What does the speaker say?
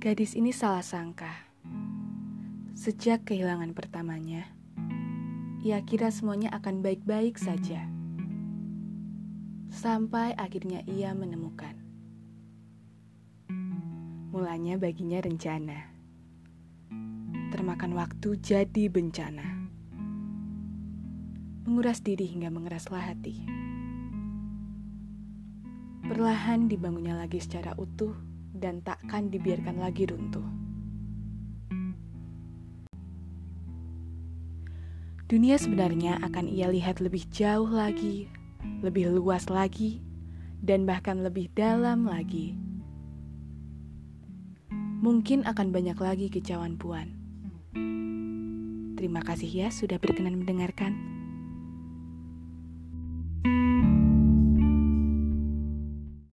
Gadis ini salah sangka. Sejak kehilangan pertamanya, ia kira semuanya akan baik-baik saja. Sampai akhirnya ia menemukan. Mulanya baginya rencana. Termakan waktu jadi bencana. Menguras diri hingga mengeraslah hati. Perlahan dibangunnya lagi secara utuh dan takkan dibiarkan lagi runtuh. Dunia sebenarnya akan ia lihat lebih jauh lagi, lebih luas lagi, dan bahkan lebih dalam lagi. Mungkin akan banyak lagi kicauan puan. Terima kasih ya sudah berkenan mendengarkan.